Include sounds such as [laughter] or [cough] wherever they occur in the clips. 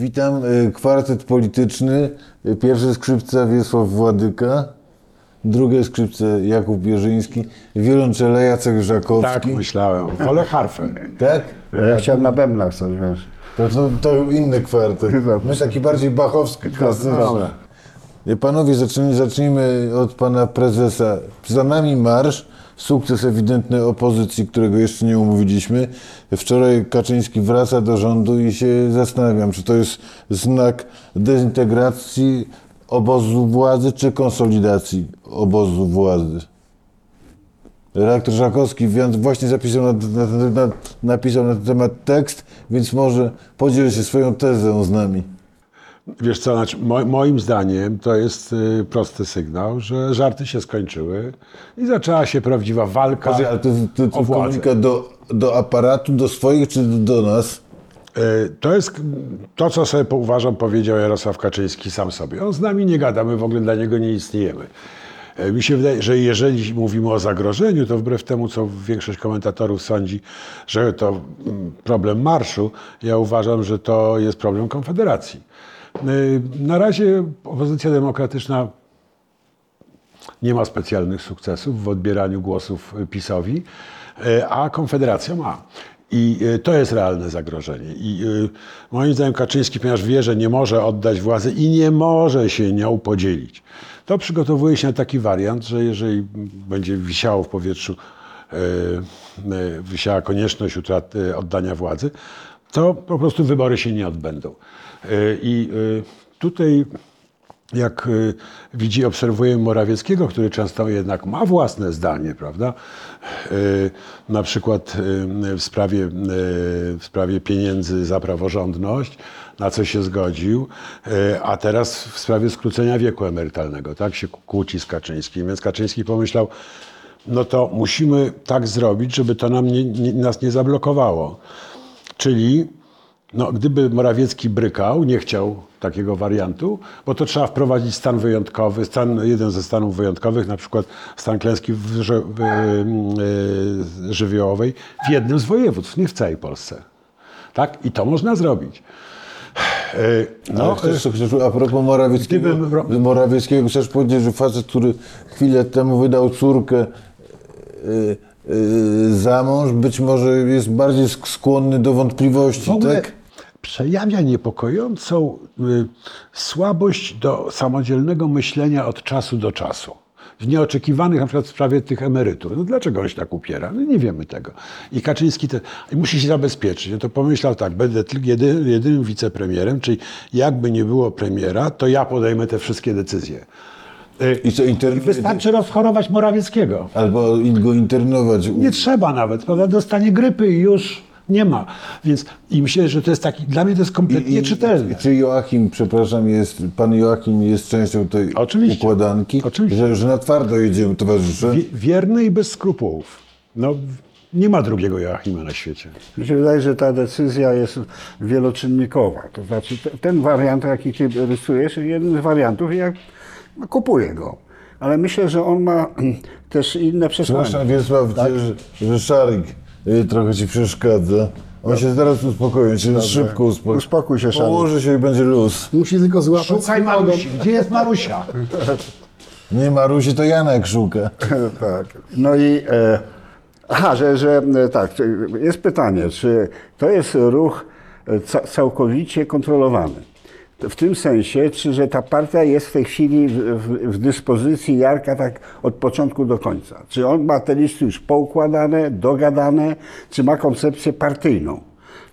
Witam, y, kwartet polityczny. Y, Pierwsze skrzypce Wiesław Władyka, drugie skrzypce Jakub Bierzyński, wiolonczele Jacek Żakowski. Tak, myślałem. Wolę harfę. Tak? Ja chciałem na bębnach coś, wiesz. To, to, to inny kwartet. My taki bardziej bachowski, klasyczny. Dobra. Y, Panowie, zacznijmy, zacznijmy od pana prezesa. Za nami marsz, sukces ewidentny opozycji, którego jeszcze nie umówiliśmy. Wczoraj Kaczyński wraca do rządu i się zastanawiam, czy to jest znak dezintegracji obozu władzy, czy konsolidacji obozu władzy. Redaktor Żakowski właśnie zapisał na, na, na, napisał na ten temat tekst, więc może podziel się swoją tezą z nami. Wiesz co, znaczy, mo, moim zdaniem to jest y, prosty sygnał, że żarty się skończyły i zaczęła się prawdziwa walka Ale to, to, to o władzę. komunikat do, do aparatu, do swoich czy do, do nas? Y, To jest to, co sobie uważam powiedział Jarosław Kaczyński sam sobie. On z nami nie gada, my w ogóle dla niego nie istniejemy. Y, Mi się wydaje, że jeżeli mówimy o zagrożeniu, to wbrew temu, co większość komentatorów sądzi, że to mm, problem marszu, ja uważam, że to jest problem Konfederacji. Y, Na razie opozycja demokratyczna nie ma specjalnych sukcesów w odbieraniu głosów PiSowi, y, a Konfederacja ma. I y, to jest realne zagrożenie. I moim zdaniem Kaczyński, ponieważ wie, że nie może oddać władzy i nie może się nią podzielić, to przygotowuje się na taki wariant, że jeżeli będzie wisiało w powietrzu, wisiała konieczność utraty, oddania władzy, to po prostu wybory się nie odbędą. Y, I y, tutaj jak y, widzi, obserwuje Morawieckiego, który często jednak ma własne zdanie, prawda? Na przykład w sprawie, w sprawie pieniędzy za praworządność, na co się zgodził, a teraz w sprawie skrócenia wieku emerytalnego, tak? Się kłóci z Kaczyńskim. Więc Kaczyński pomyślał, no to musimy tak zrobić, żeby to nam nie, nie, nas nie zablokowało. Czyli no, gdyby Morawiecki brykał, nie chciał takiego wariantu, bo to trzeba wprowadzić stan wyjątkowy, stan, jeden ze stanów wyjątkowych, na przykład stan klęski w, ży- w, y, żywiołowej w jednym z województw, nie w całej Polsce. Tak? I to można zrobić. Y, No, chcesz, chcesz, a propos Morawieckiego, Gdybym Morawieckiego, chcesz powiedzieć, że facet, który chwilę temu wydał córkę y, y, za mąż, być może jest bardziej sk- skłonny do wątpliwości, tak? Przejawia niepokojącą y, słabość do samodzielnego myślenia od czasu do czasu. W nieoczekiwanych, na przykład w sprawie tych emerytur. No dlaczego on się tak upiera? No nie wiemy tego. I Kaczyński te, i musi się zabezpieczyć. No to pomyślał tak, będę tylko jedy, jedynym wicepremierem, czyli jakby nie było premiera, to ja podejmę te wszystkie decyzje. Y, I co, inter... Wystarczy rozchorować Morawieckiego. Albo go internować. Nie trzeba nawet, prawda? Dostanie grypy i już nie ma. Więc i myślę, że to jest taki, dla mnie to jest kompletnie czytelne. Czy Joachim, przepraszam, jest, pan Joachim jest częścią tej Oczywiście. układanki? Oczywiście. Że, że na twardo jedziemy, towarzysze? Wie- Wierny i bez skrupułów. No, nie ma drugiego Joachima na świecie. Mi się wydaje, że ta decyzja jest wieloczynnikowa. To znaczy te- ten wariant, jaki ty rysujesz, jest jednym z wariantów i ja kupuję go. Ale myślę, że on ma [clears throat] też inne przesłanie. Przepraszam, Wiesław, Tak. że, że Szarik trochę ci przeszkadza. On się zaraz uspokoi, się szybko uspokoi. Uspokój się, Szarik. Położy się i będzie luz. Musi tylko złapać Szukaj nogą. Marusi. Gdzie jest Marusia? Nie Marusi, to Janek szuka. [laughs] tak. No i e, aha, że, że e, tak, jest pytanie, czy to jest ruch e, ca, całkowicie kontrolowany? W tym sensie, czy że ta partia jest w tej chwili w, w, w dyspozycji Jarka tak od początku do końca? Czy on ma te listy już poukładane, dogadane, czy ma koncepcję partyjną?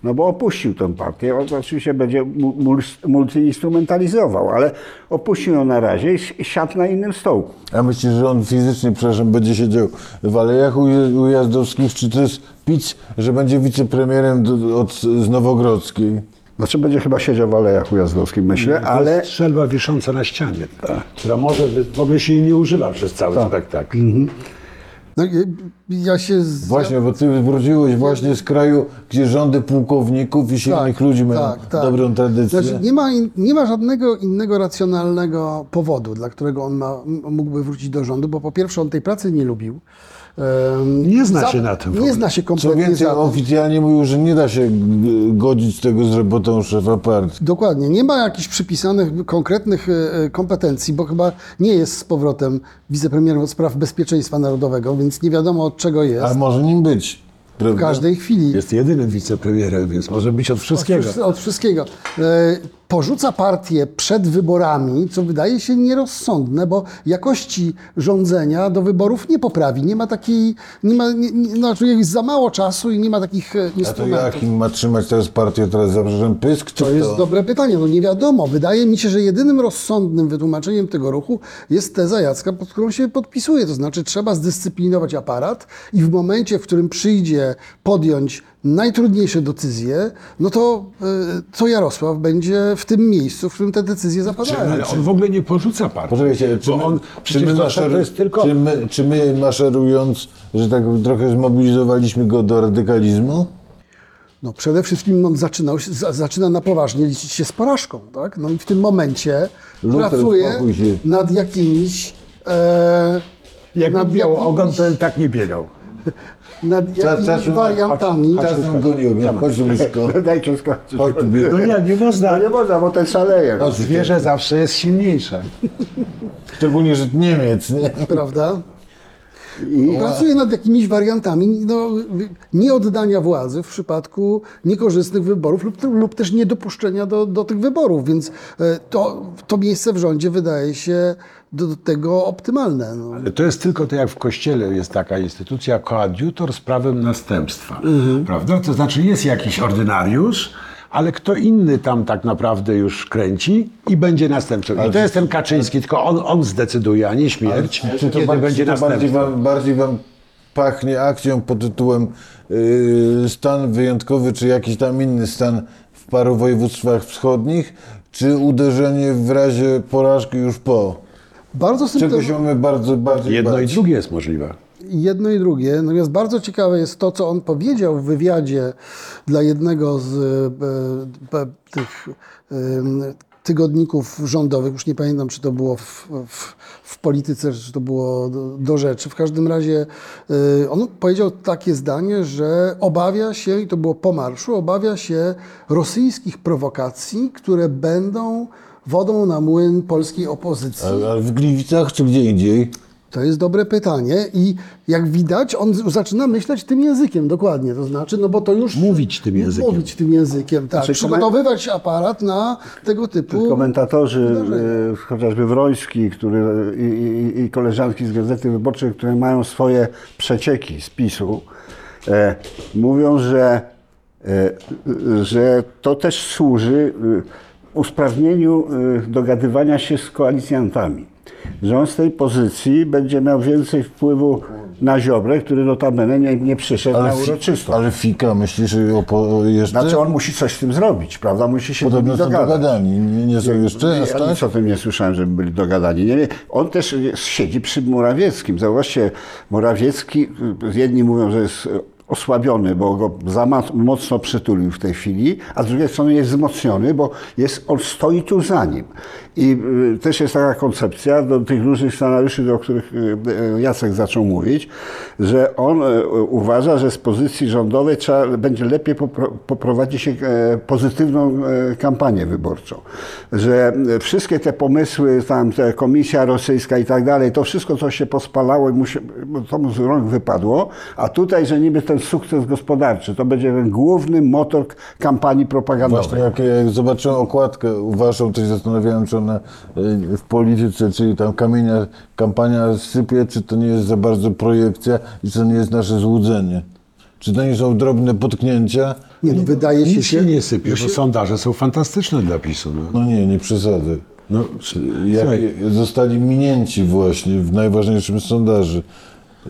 No bo opuścił tę partię, on oczywiście będzie mu- mul- multiinstrumentalizował, ale opuścił ją na razie i siadł na innym stołku. A myślisz, że on fizycznie, przepraszam, będzie siedział w Alejach Uj- Ujazdowskich, czy to jest pić, że będzie wicepremierem od, z Nowogrodzkiej? Znaczy będzie chyba siedział w Alejach Ujazdowskich, myślę, Ale ale strzelba wisząca na ścianie, która może w ogóle się jej nie używa przez cały spektakl. No, i- ja się z... Właśnie, bo ty wróciłeś właśnie z kraju, gdzie rządy pułkowników i silnych ludzi mają dobrą tradycję. Znaczy, nie, ma in, nie ma żadnego innego racjonalnego powodu, dla którego on ma, mógłby wrócić do rządu, bo po pierwsze on tej pracy nie lubił. Nie zna się na tym w Nie zna się Co kompletnie więcej, za tym. oficjalnie mówił, że nie da się g- godzić tego z robotą szefa partii. Dokładnie. Nie ma jakichś przypisanych konkretnych e, e, kompetencji, bo chyba nie jest z powrotem wicepremierem od spraw bezpieczeństwa narodowego, więc nie wiadomo od czego jest. A może nim być. W Prawda? każdej chwili. Jest jedynym wicepremierem, więc może być od wszystkiego. Od, od wszystkiego. Porzuca partię przed wyborami, co wydaje się nierozsądne, bo jakości rządzenia do wyborów nie poprawi. Nie ma takiej, nie ma, nie, nie, znaczy jest za mało czasu i nie ma takich e, A to instrumentów. jakim ma trzymać teraz partię teraz za brzeżem pysk? To jest dobre pytanie, no nie wiadomo. Wydaje mi się, że jedynym rozsądnym wytłumaczeniem tego ruchu jest teza Jacka, pod którą się podpisuje. To znaczy trzeba zdyscyplinować aparat i w momencie, w którym przyjdzie podjąć najtrudniejsze decyzje, no to, y, to Jarosław będzie w tym miejscu, w którym te decyzje zapadają. Ale on w ogóle nie porzuca partii. Poczekajcie, czy my, on, czy, my maszeru, tylko... czy, my, czy my maszerując, że tak trochę zmobilizowaliśmy go do radykalizmu? No przede wszystkim on zaczynał, zaczyna na poważnie liczyć się z porażką, tak? No i w tym momencie Luther, pracuje nad jakimiś... E, Jak nad miał jakimiś- ogon, to tak nie biegał. [laughs] nad Czas- jakimiś czas- wariantami. Czasem go nie umiem. Chodź blisko. Dajcie skończyć. Chodź No nie, nie można. No nie można, bo ten szaleje. No. Zwierzę zawsze jest silniejsze. Szczególnie, że Niemiec, nie? prawda? Pracuje nad jakimiś wariantami no, nieoddania władzy w przypadku niekorzystnych wyborów lub, lub też niedopuszczenia do, do tych wyborów, więc e, to, to miejsce w rządzie wydaje się do, do tego optymalne. No. Ale to jest tylko to, jak w kościele jest taka instytucja, koadjutor z prawem następstwa. Prawda? To znaczy jest jakiś ordynariusz, ale kto inny tam tak naprawdę już kręci i będzie następcą. I to jest ten Kaczyński, tylko on, on zdecyduje, a nie śmierć, Czy to, kiedy ba- będzie to bardziej, wam, bardziej wam pachnie akcją pod tytułem yy, stan wyjątkowy, czy jakiś tam inny stan w paru województwach wschodnich, czy uderzenie w razie porażki już po? Bardzo Czego symptom... się mamy bardzo, bardziej Jedno i drugie jest możliwe. Jedno i drugie. Natomiast bardzo ciekawe jest to, co on powiedział w wywiadzie dla jednego z e, e, tych e, tygodników rządowych. Już nie pamiętam, czy to było w, w, w polityce, czy to było do, do rzeczy. W każdym razie e, on powiedział takie zdanie, że obawia się, i to było po marszu, obawia się rosyjskich prowokacji, które będą wodą na młyn polskiej opozycji. Ale, ale w Gliwicach, czy gdzie indziej? To jest dobre pytanie i jak widać, on zaczyna myśleć tym językiem, dokładnie, to znaczy, no bo to już... Mówić tym językiem. Mówić tym językiem, tak. Znaczy, Przygotowywać aparat na tego typu... Komentatorzy, e, chociażby Wroński który, i, i, i koleżanki z Gazety Wyborczej, które mają swoje przecieki z PiSu, e, mówią, że, e, że to też służy e, usprawnieniu e, dogadywania się z koalicjantami. Że on z tej pozycji będzie miał więcej wpływu na Ziobrę, który notabene nie, nie przyszedł na fi- uroczystość. ale fika, myślisz, że opo- jeszcze? Znaczy on musi coś z tym zrobić, prawda? Musi się Podobno są dogadać. dogadani. Nie, nie są jeszcze Ja aż tak? nic o tym nie słyszałem, żeby byli dogadani. Nie, nie. On też siedzi przy Morawieckim. Zauważcie, Morawiecki, y, jedni mówią, że jest osłabiony, bo go za mocno przytulił w tej chwili, a z drugiej strony jest wzmocniony, bo jest, on stoi tu za nim. I y, też jest taka koncepcja do tych różnych scenariuszy, o których y, y, Jacek zaczął mówić, że on uważa, że z pozycji rządowej trzeba, będzie lepiej popro, poprowadzić się e, pozytywną e, kampanię wyborczą. Że wszystkie te pomysły, tam te komisja rosyjska i tak dalej, to wszystko, co się pospalało i to mu z rąk wypadło, a tutaj, że niby ten sukces gospodarczy, to będzie ten główny motor kampanii propagandowej. Właśnie jak, jak zobaczyłem okładkę waszą, to się zastanawiałem, czy ona y, w polityce, czyli tam kamienia, kampania sypie, czy to nie jest za bardzo projekcja i czy to nie jest nasze złudzenie. Czy to nie są drobne potknięcia? Nie, no, wydaje się, Nic się się nie sypie, bo sondaże są fantastyczne dla PiSu. No. No nie, nie przesady. No, Jak słuchaj, zostali minięci właśnie w najważniejszym sondaży.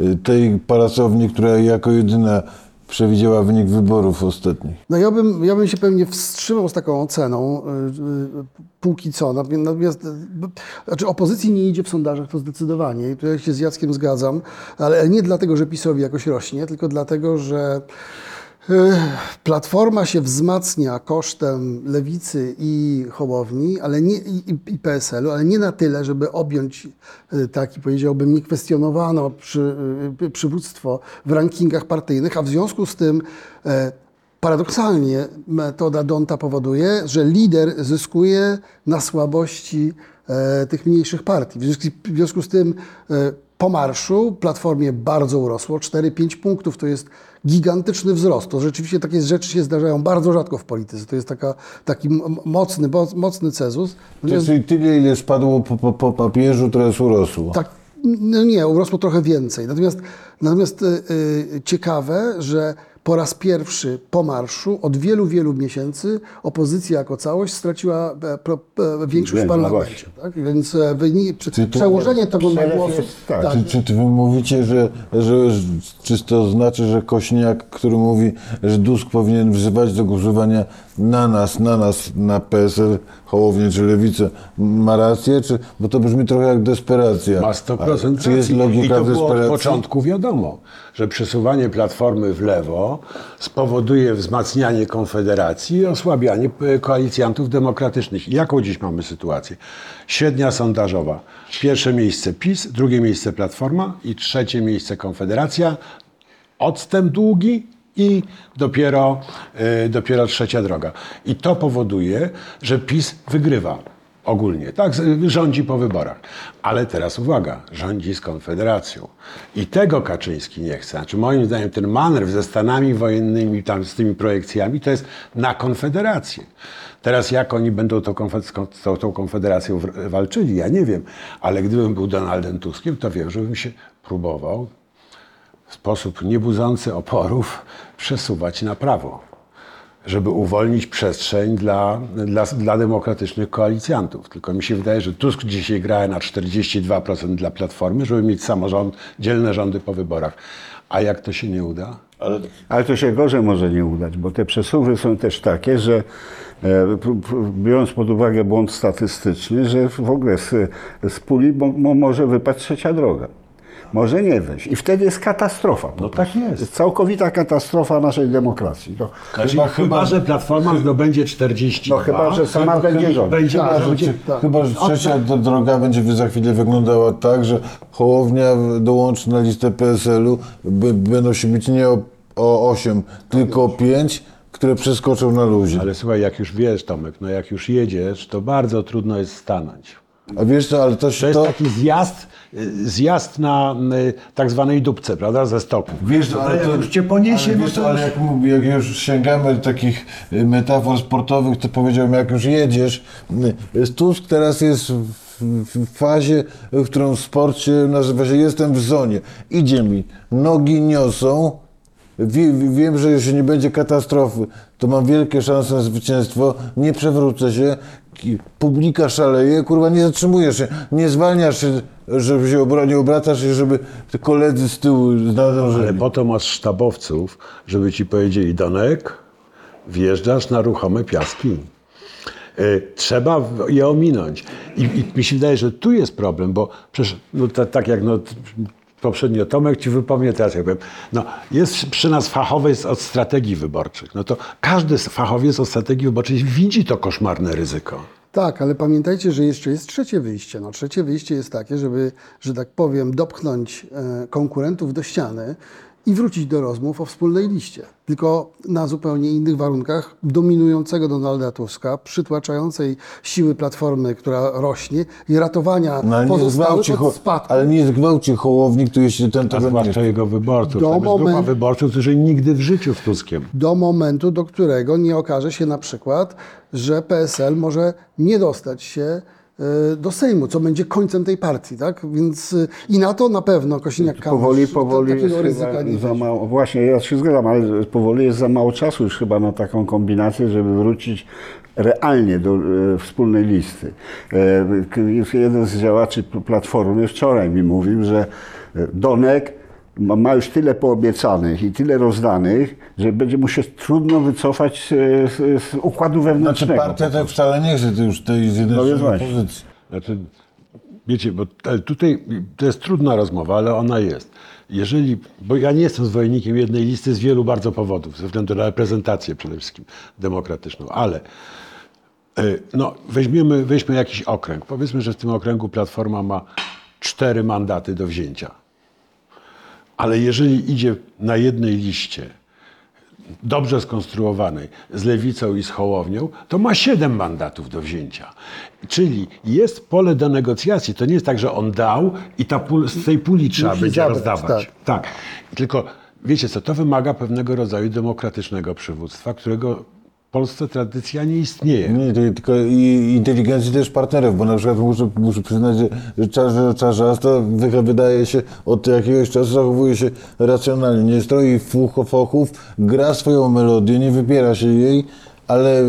Y, Tej parasowni, która jako jedyna przewidziała wynik wyborów ostatnich. No ja bym, ja bym się pewnie wstrzymał z taką oceną, y, y, póki co. Natomiast- znaczy opozycji nie idzie w sondażach, to zdecydowanie. I tu ja się z Jackiem zgadzam, ale nie dlatego, że PiSowi jakoś rośnie, tylko dlatego, że Platforma się wzmacnia kosztem lewicy i Hołowni, ale nie, i, i- PSL-u, ale nie na tyle, żeby objąć y, taki, powiedziałbym, niekwestionowano przy, y, przywództwo w rankingach partyjnych, a w związku z tym e, paradoksalnie metoda Donta powoduje, że lider zyskuje na słabości e, tych mniejszych partii. W związku, w związku z tym e, po marszu Platformie bardzo urosło, 4-5 punktów to jest gigantyczny wzrost. To rzeczywiście takie rzeczy się zdarzają bardzo rzadko w polityce. To jest taka, taki mocny, mocny cezus. Natomiast- Czyli tyle, ile spadło po, po, po papieżu, teraz urosło. tak, no nie, urosło trochę więcej. Natomiast, natomiast y, y, ciekawe, że po raz pierwszy po marszu od wielu, wielu miesięcy opozycja jako całość straciła e, pro, e, większość w parlamencie. Tak? Więc e, wynik, przełożenie tego na głosy. tak. tak, Czy, czy ty wy mówicie, że, że czy to znaczy, że Kośniak, który mówi, że Tusk powinien wzywać do głosowania na nas, na nas, na PSL, Hołownię czy Lewicę, ma rację? Czy, bo to brzmi trochę jak desperacja. Ma 100% A Czy jest logika I to było od początku wiadomo, że przesuwanie Platformy w lewo spowoduje wzmacnianie Konfederacji i osłabianie e, koalicjantów demokratycznych. Jaką dziś mamy sytuację? Średnia sondażowa. Pierwsze miejsce PiS, drugie miejsce Platforma i trzecie miejsce Konfederacja. Odstęp długi i dopiero, e, dopiero trzecia droga. I to powoduje, że PiS wygrywa ogólnie, tak, rządzi po wyborach. Ale teraz uwaga, rządzi z Konfederacją. I tego Kaczyński nie chce. Znaczy moim zdaniem ten manewr ze Stanami wojennymi, tam z tymi projekcjami, to jest na Konfederację. Teraz jak oni będą tą, konfe- z kon- z tą, Konfederacją walczyli, ja nie wiem. Ale gdybym był Donaldem Tuskiem, to wiem, żebym się próbował w sposób niebudzący oporów przesuwać na prawo, żeby uwolnić przestrzeń dla, dla, dla demokratycznych koalicjantów. Tylko mi się wydaje, że Tusk dzisiaj gra na 42% dla Platformy, żeby mieć samorząd, dzielne rządy po wyborach. A jak to się nie uda? Ale to się gorzej może nie udać, bo te przesuwy są też takie, że e, biorąc pod uwagę błąd statystyczny, że w ogóle z, z puli mo, mo, może wypaść trzecia droga. Może nie wejść. I wtedy jest katastrofa. No tak jest. Jest całkowita katastrofa naszej demokracji. No, Chyba, chyba, że Platforma zdobędzie 42. No chyba, że sama to będzie rządzić. Będzie, Tak, będzie, tak. Chyba, że trzecia droga będzie za chwilę wyglądała tak, że Hołownia dołączy na listę PSL-u, by, będą się bić nie o, o 8, tylko o 5, które przeskoczą na luzie. Ale słuchaj, jak już wiesz, Tomek, no jak już jedziesz, to bardzo trudno jest stanąć. A wiesz co, ale to To jest to... taki zjazd, zjazd na y, tak zwanej dupce, prawda, ze stoku. Wiesz, ale jak to, już cię poniesie, ale, no wiesz, to ale jak, mówię, jak już sięgamy do takich y, metafor sportowych, to powiedziałbym, jak już jedziesz, y, Tusk teraz jest w, w fazie, w którą w sporcie nazywa się jestem w zonie. Idzie mi, nogi niosą, Wie, wiem, że jeśli nie będzie katastrofy, to mam wielkie szanse na zwycięstwo, nie przewrócę się, publika szaleje, kurwa, nie zatrzymujesz się, nie zwalniasz się, żeby się nie obracasz się, żeby koledzy z tyłu nadążyli. Ale po to masz sztabowców, żeby ci powiedzieli, Donek, wjeżdżasz na ruchome piaski. Y, Trzeba je ominąć. I, I mi się wydaje, że tu jest problem, bo przecież no, ta, tak jak no, poprzednio Tomek ci wypomnie, teraz ja powiem, no, jest przy nas fachowiec od strategii wyborczych. No to każdy fachowiec od strategii wyborczej widzi to koszmarne ryzyko. Tak, ale pamiętajcie, że jeszcze jest trzecie wyjście. No, trzecie wyjście jest takie, żeby, że tak powiem, dopchnąć e, konkurentów do ściany i wrócić do rozmów o wspólnej liście. Tylko na zupełnie innych warunkach dominującego Donalda Tuska, przytłaczającej siły Platformy, która rośnie i ratowania No, ale, pozostałych od spadku. ale nie zgwałci Hołowni, który jeśli ten nie zwłaszcza jego wyborców. Do jest grupa moment- wyborców, którzy nigdy w życiu z Tuskiem. do momentu, do którego nie okaże się na przykład, że PSL może nie dostać się do Sejmu, co będzie końcem tej partii, tak? Więc e, i na to na pewno Kosiniak-Kamysz Powoli, powoli takiego ryzyka nie za mało. Właśnie, ja się zgadzam, ale powoli jest za mało czasu już chyba na taką kombinację, żeby wrócić realnie do e, wspólnej listy. E, jeden z działaczy Platformy wczoraj mi mówił, że e, Donek ma, ma już tyle poobiecanych i tyle rozdanych, że będzie mu się trudno wycofać z, z, z układu Znaczy wewnętrznego. partia to wcale nie chce już tej No zjednoczonej właśnie. pozycji. Znaczy, Wiecie, bo tutaj to jest trudna rozmowa, ale ona jest. Jeżeli, bo ja nie jestem zwolennikiem jednej listy z wielu bardzo powodów, ze względu na reprezentację przede wszystkim demokratyczną, ale e, no, weźmiemy, weźmy jakiś okręg. Powiedzmy, że w tym okręgu Platforma ma cztery mandaty do wzięcia. Ale jeżeli idzie na jednej liście dobrze skonstruowanej z lewicą i z hołownią, to ma siedem mandatów do wzięcia. Czyli jest pole do negocjacji. To nie jest tak, że on dał i ta z tej puli trzeba Musi będzie zabrać, rozdawać. tak. tak. Tylko wiecie co, to wymaga pewnego rodzaju demokratycznego przywództwa, którego w Polsce tradycja nie istnieje. Nie, tylko i inteligencji też partnerów, bo na przykład muszę, muszę przyznać, że, Czarze Czarzasta wy- wydaje się od jakiegoś czasu zachowuje się racjonalnie, nie stroi fuchofochów, gra swoją melodię, nie wypiera się jej, ale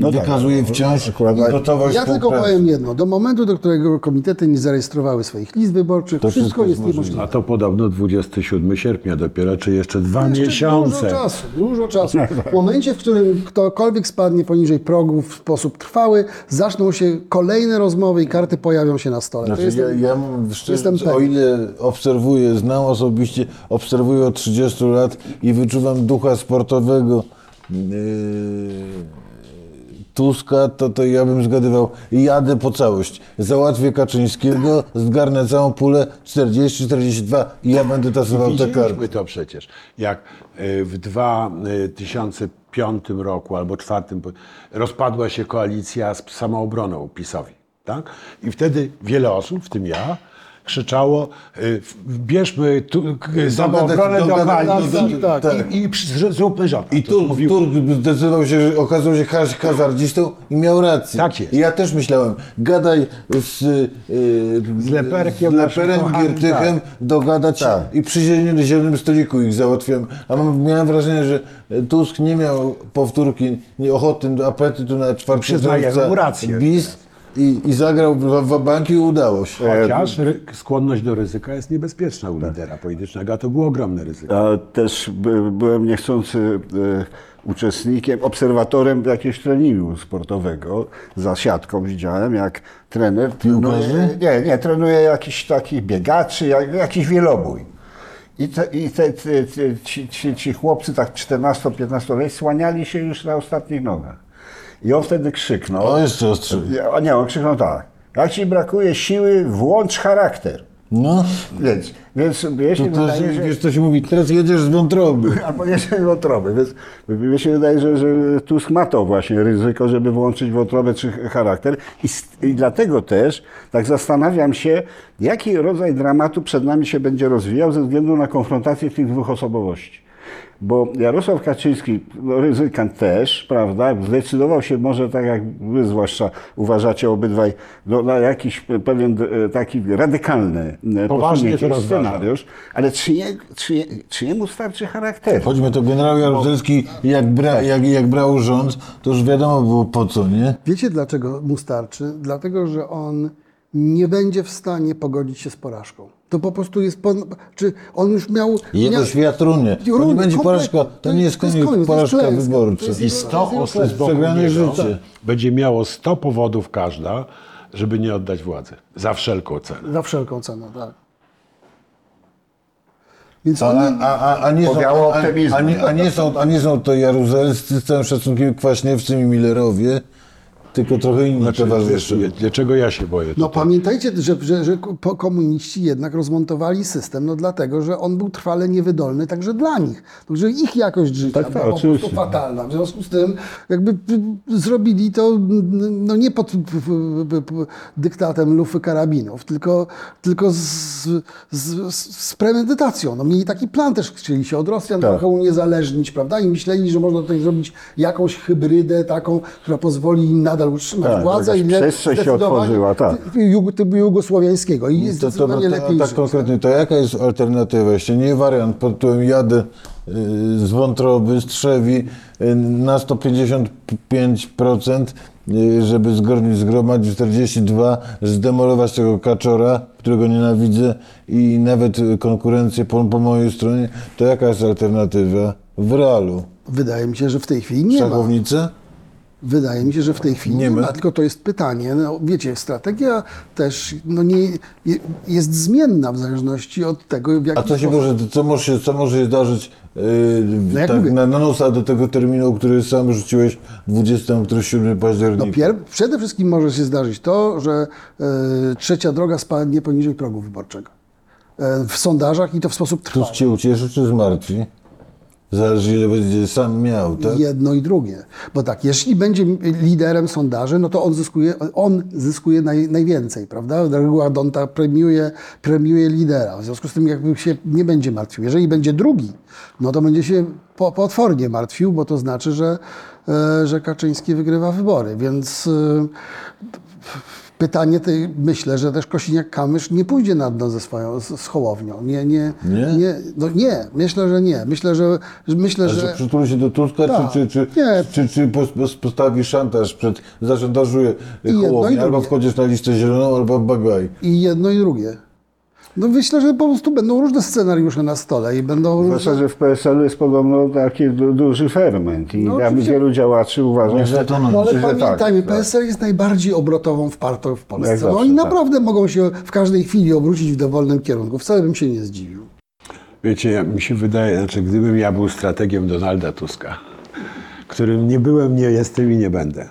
No tak, wykazuje no, wciąż akurat- gotowość Ja tylko powiem jedno. Do momentu, do którego komitety nie zarejestrowały swoich list wyborczych, To wszystko jest niemożliwe. A to podobno 27 sierpnia dopiero, czy jeszcze dwa Jeszcze miesiące. Dużo czasu, dużo czasu. W momencie, w którym ktokolwiek spadnie poniżej progu w sposób trwały, zaczną się kolejne rozmowy i karty pojawią się na stole. Znaczy, to jest ja, ja mam szczerze, jestem o pewien. ile obserwuję, znam osobiście, obserwuję od 30 lat i wyczuwam ducha sportowego Tuska, to, to ja bym zgadywał, jadę po całość. Załatwię Kaczyńskiego, zgarnę całą pulę 40-42 i ja będę tasował te karty. To przecież, jak y, w 2005 roku albo 2004 rozpadła się koalicja z samoobroną PiSowi. Tak? I wtedy wiele osób, w tym ja, krzyczało, y, bierzmy tu, samoobronę do tak, tak. i, i przy- zróbmy rząd. I Turk, mówił- Turk zdecydował się, że okazał się haz- hazardzistą i miał rację. Tak jest. I ja też myślałem, gadaj z, yy, Z Leperkiem, z Leperem Giertychem, dogadać Tak. i przy zielonym, stoliku ich załatwiłem. A mam, miałem wrażenie, że Tusk nie miał powtórki, nie ochoty, apetytu na czwarty Przyznaję rację. bis i, i zagrał w, w banki i udało się. Chociaż ry- skłonność do ryzyka jest niebezpieczna u lidera politycznego, a to było ogromne ryzyko. Ja też by, byłem niechcący e, uczestnikiem, obserwatorem jakiegoś treningu sportowego. Za siatką widziałem, jak trener trenuje, Piłkarzy? nie, nie, trenuje jakiś takich biegaczy, jak, jakiś wielobój. I, te, i te, te, te, ci, ci, ci chłopcy tak 14-15 lat słaniali się już na ostatnich nogach. I on wtedy krzyknął. O, jeszcze ostrzy. Nie, o nie, on krzyknął tak. Jak ci brakuje siły, włącz charakter. No, Więc, więc się to, wydaje, że... wiesz co się mówi, teraz jedziesz z wątroby. [laughs] Albo jeszcze wątroby. Więc mi się wydaje, że, że Tusk ma to właśnie ryzyko, żeby włączyć wątrobę czy charakter. I, I dlatego też tak zastanawiam się, jaki rodzaj dramatu przed nami się będzie rozwijał ze względu na konfrontację tych dwóch osobowości. Bo Jarosław Kaczyński, no ryzykant też, prawda, zdecydował się może tak jak wy zwłaszcza uważacie obydwaj, no, na jakiś pewien e, taki radykalny e, posunięcie, scenariusz, ale czy, je, czy, je, czy jemu starczy charakteru? Choćby to generał Jaruzelski, jak, bra, jak, jak brał rząd, to już wiadomo było po co, nie? Wiecie dlaczego mu starczy? Dlatego, że on nie będzie w stanie pogodzić się z porażką. To po prostu jest. Czy on już miał. Jego miał, świat runie. To nie będzie porażka, to nie jest koniec, jest porażka wyborcza. I jego- 100 to jest osób z boku niego życie. będzie miało 100 powodów każda, żeby nie oddać władzy. Za wszelką cenę. Za wszelką cenę, tak. Więc A, on nie, a, a, a, nie są, a, a, nie, a, nie są, a nie są to Jaruzelscy z całym szacunkiem Kwaśniewcy i Millerowie, tylko trochę inni Znaczy, towarzysze. wiesz, dlaczego ja się boję? No tutaj? pamiętajcie, że, że, że ko- komuniści jednak rozmontowali system, no dlatego, że on był trwale niewydolny także dla nich. Także ich jakość życia Tak, tak, była po prostu fatalna. W związku z tym jakby zrobili to no nie pod p- p- p- dyktatem lufy karabinów, tylko, tylko z, z, z premedytacją. No mieli taki plan też, chcieli się od Rosjan Tak. trochę uniezależnić, prawda? I myśleli, że można tutaj zrobić jakąś hybrydę taką, która pozwoli im nadal utrzymać Tak, władzę. i przestrzeń się otworzyła, tak. jug, typu jugosłowiańskiego i To, to, to, lepiej tak konkretnie, to jaka jest alternatywa? Jeśli nie wariant pod tytułem jadę y, z wątroby, z trzewi y, na 155%, y, żeby zgromadzić 42, zdemolować tego kaczora, którego nienawidzę i nawet konkurencję po, po mojej stronie, to jaka jest alternatywa? W realu. Wydaje mi się, że w tej chwili nie ma. Wydaje mi się, że w tej chwili nie, Nie ma. tylko to jest pytanie. No, wiecie, strategia też no nie, je, jest zmienna w zależności od tego, w jaki A co się może, co może, się, co może się zdarzyć yy, No tak mówię. na, nosa do tego terminu, który sam rzuciłeś 27 No października? pier, przede wszystkim może się zdarzyć to, że e, trzecia droga spadnie poniżej progu wyborczego. E, w sondażach i to w sposób trwały. Tusk cię ucieszy czy zmartwi? Zależy ile będzie sam miał, tak? Jedno i drugie. Bo tak, jeśli będzie liderem sondaży, no to on zyskuje, on zyskuje naj, najwięcej, prawda? Reguła Donta premiuje, premiuje lidera. W związku z tym jakby się nie będzie martwił. Jeżeli będzie drugi, no to będzie się po, potwornie martwił, bo to znaczy, że, e, że Kaczyński wygrywa wybory. Więc e, pytanie, tej, myślę, że też Kosiniak-Kamysz nie pójdzie na dno ze swoją, z, z Hołownią. Nie, nie, Nie? nie, no nie, myślę, że nie. Myślę, że, myślę, A że że... przytuli się do Tuska, Tak. czy, czy, czy, Nie. czy, czy pos- postawi szantaż przed, zaszantażuje Hołownię, albo wchodzisz na listę zieloną, albo w bagaj. I jedno i drugie. No myślę, że po prostu będą różne scenariusze na stole i będą Zwłaszcza, różne... że w PSL-u jest podobno taki du, duży ferment i No tam wielu działaczy uważa, że, to no, No ale że pamiętajmy, tak. PSL jest najbardziej obrotową wpartą w Polsce. zawsze, No oni tak. naprawdę mogą się w każdej chwili obrócić w dowolnym kierunku. Wcale bym się nie zdziwił. Wiecie, mi się wydaje, znaczy gdybym ja był strategiem Donalda Tuska, którym nie byłem, nie jestem i nie będę,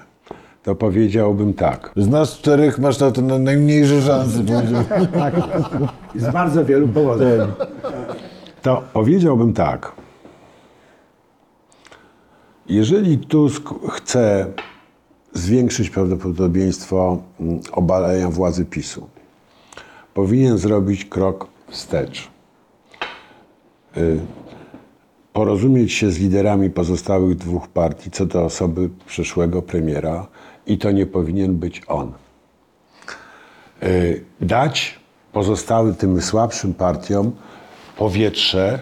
to powiedziałbym tak. Z nas czterech masz na to na najmniejsze szanse. powiedział. Z bardzo wielu powodów. To powiedziałbym tak. Jeżeli Tusk chce zwiększyć prawdopodobieństwo mm, obalenia władzy PiSu, powinien zrobić krok wstecz. Y, Porozumieć się z liderami pozostałych dwóch partii co do osoby przyszłego premiera i to nie powinien być on y, dać pozostałym tym słabszym partiom powietrze,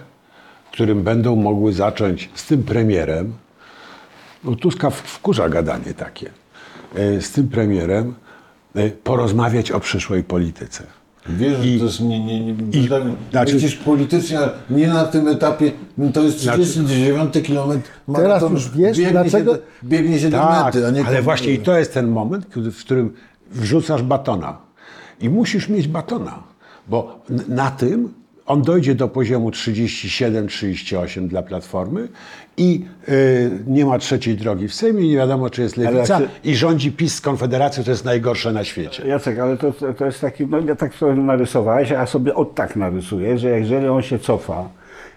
którym będą mogły zacząć z tym premierem, no Tuska wkurza gadanie takie, y, z tym premierem y, porozmawiać o przyszłej polityce. Wiesz, że I- to jest nie, nie, nie, i- tak, znaczy- myślisz politycznie, nie na tym etapie, no to jest 39 kilometr maratonu. już wiesz, biegnie dlaczego- Się do, biegnie się do Tak, mety, a nie ale właśnie i to jest ten moment, w którym wrzucasz batona. I musisz mieć batona, bo na tym on dojdzie do poziomu 37-38 dla Platformy i y, nie ma trzeciej drogi w Sejmie, nie wiadomo, czy jest lewica i rządzi PiS z Konfederacją, to jest najgorsze na świecie. Jacek, ale to, to- jest taki, no ja tak sobie narysowałeś, a sobie od tak narysuję, że jeżeli on się cofa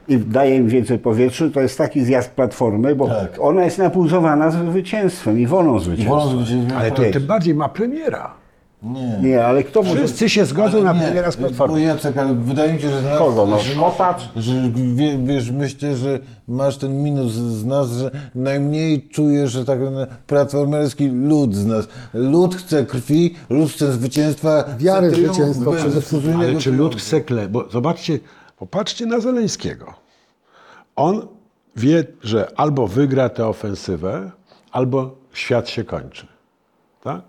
i daje im więcej powietrza, to jest taki zjazd Platformy, bo Tak. ona jest napulsowana zwycięstwem i wolą zwycięstwem. Wolą zwycięstwa. Ale to tym bardziej ma premiera. Nie. Nie, ale kto może... Wszyscy się zgodzą na premiera z Bo Platformy. Jacek, ale wydaje mi się, że... Nas, Kogo? No, że, Kopacz? że wie, wiesz, myślę, że masz ten minus z nas, że najmniej czujesz, że tak powiem, platformerski lud z nas. Lud chce krwi, lud chce zwycięstwa. Wiary w chce triumfu, zwycięstwo bez przede wszystkim. podwójnego Ale czy triumfu. lud chce kle... Bo zobaczcie, popatrzcie na Zeleńskiego. On wie, że albo wygra tę ofensywę, albo świat się kończy. Tak?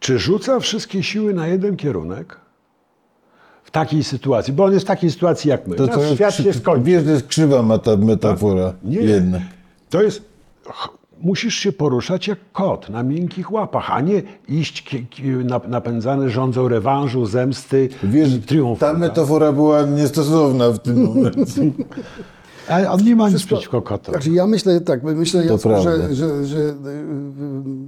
Czy rzuca wszystkie siły na jeden kierunek w takiej sytuacji? Bo on jest w takiej sytuacji jak my. To, to świat się skończy. Wiesz, to jest krzywa meta, metafora. Nie. Jedna. To jest. Musisz się poruszać jak kot na miękkich łapach, a nie iść napędzany rządzą rewanżu, zemsty Wiesz, triumfu. ta tak? metafora była niestosowna w tym momencie. [laughs] Ale on nie ma nic przeciwko kotom. Znaczy ja myślę tak, myślę Jacku, że, że, że y, y,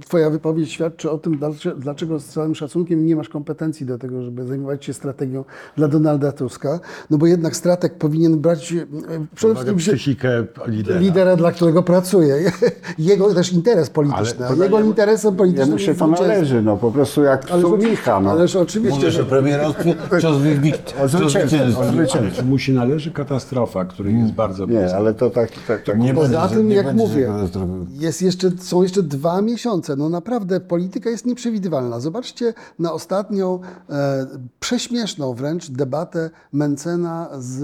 twoja wypowiedź świadczy o tym, dlaczego, z całym szacunkiem nie masz kompetencji do tego, żeby zajmować się strategią dla Donalda Tuska. No bo jednak strateg powinien brać y, przede wszystkim psychikę lidera. lidera, dla którego pracuje. [laughs] Jego też interes polityczny. Ale a jego interesem politycznym się to należy, no po prostu jak Ależ, Sumicha, no. ależ oczywiście, Mówię, że premierostwie, co zwycięstwo. Mu się należy katastrofa, której jest bardzo Nie, ale to tak... tak, tak. Nie Poza będzie- tym, nie jak będzie mówię, jest jeszcze, są jeszcze dwa miesiące. No naprawdę polityka jest nieprzewidywalna. Zobaczcie na ostatnią, e, prześmieszną wręcz debatę Mencena z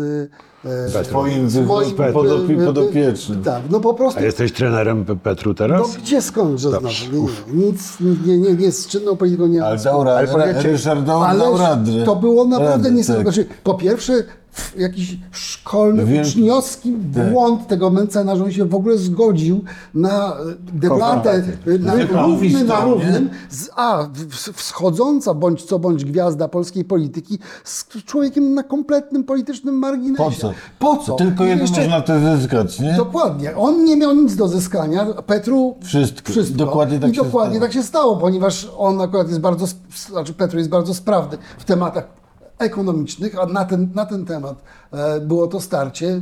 e, Swoim z moim, podopi- e, e, podopiecznym. Tak, no po prostu A jesteś trenerem Pe- Petru no teraz? gdzie skądże znowu? Nie, nie, nic, nie, nie, nie, z czynną polityką nie Ale dał radę, Ryszard dał, radę. to było naprawdę Radę, niesamowite. tak. Znaczy, po pierwsze, jakiś szkolny, Wiem. uczniowski błąd tego Mencena, że on się w ogóle zgodził na e, debatę Konfrontację. na równy na równym z A, wschodząca bądź co bądź gwiazda polskiej polityki z człowiekiem na kompletnym politycznym marginesie. Po co? Po co? Tylko jedno jeszcze- można to zyskać, nie? Dokładnie. On nie miał nic do zyskania, Petru Wszystko. wszystko. Dokładnie tak I się dokładnie stało. tak się stało, ponieważ on akurat jest bardzo, znaczy Petru jest bardzo sprawny w tematach ekonomicznych, a na ten, na ten temat e, było to starcie.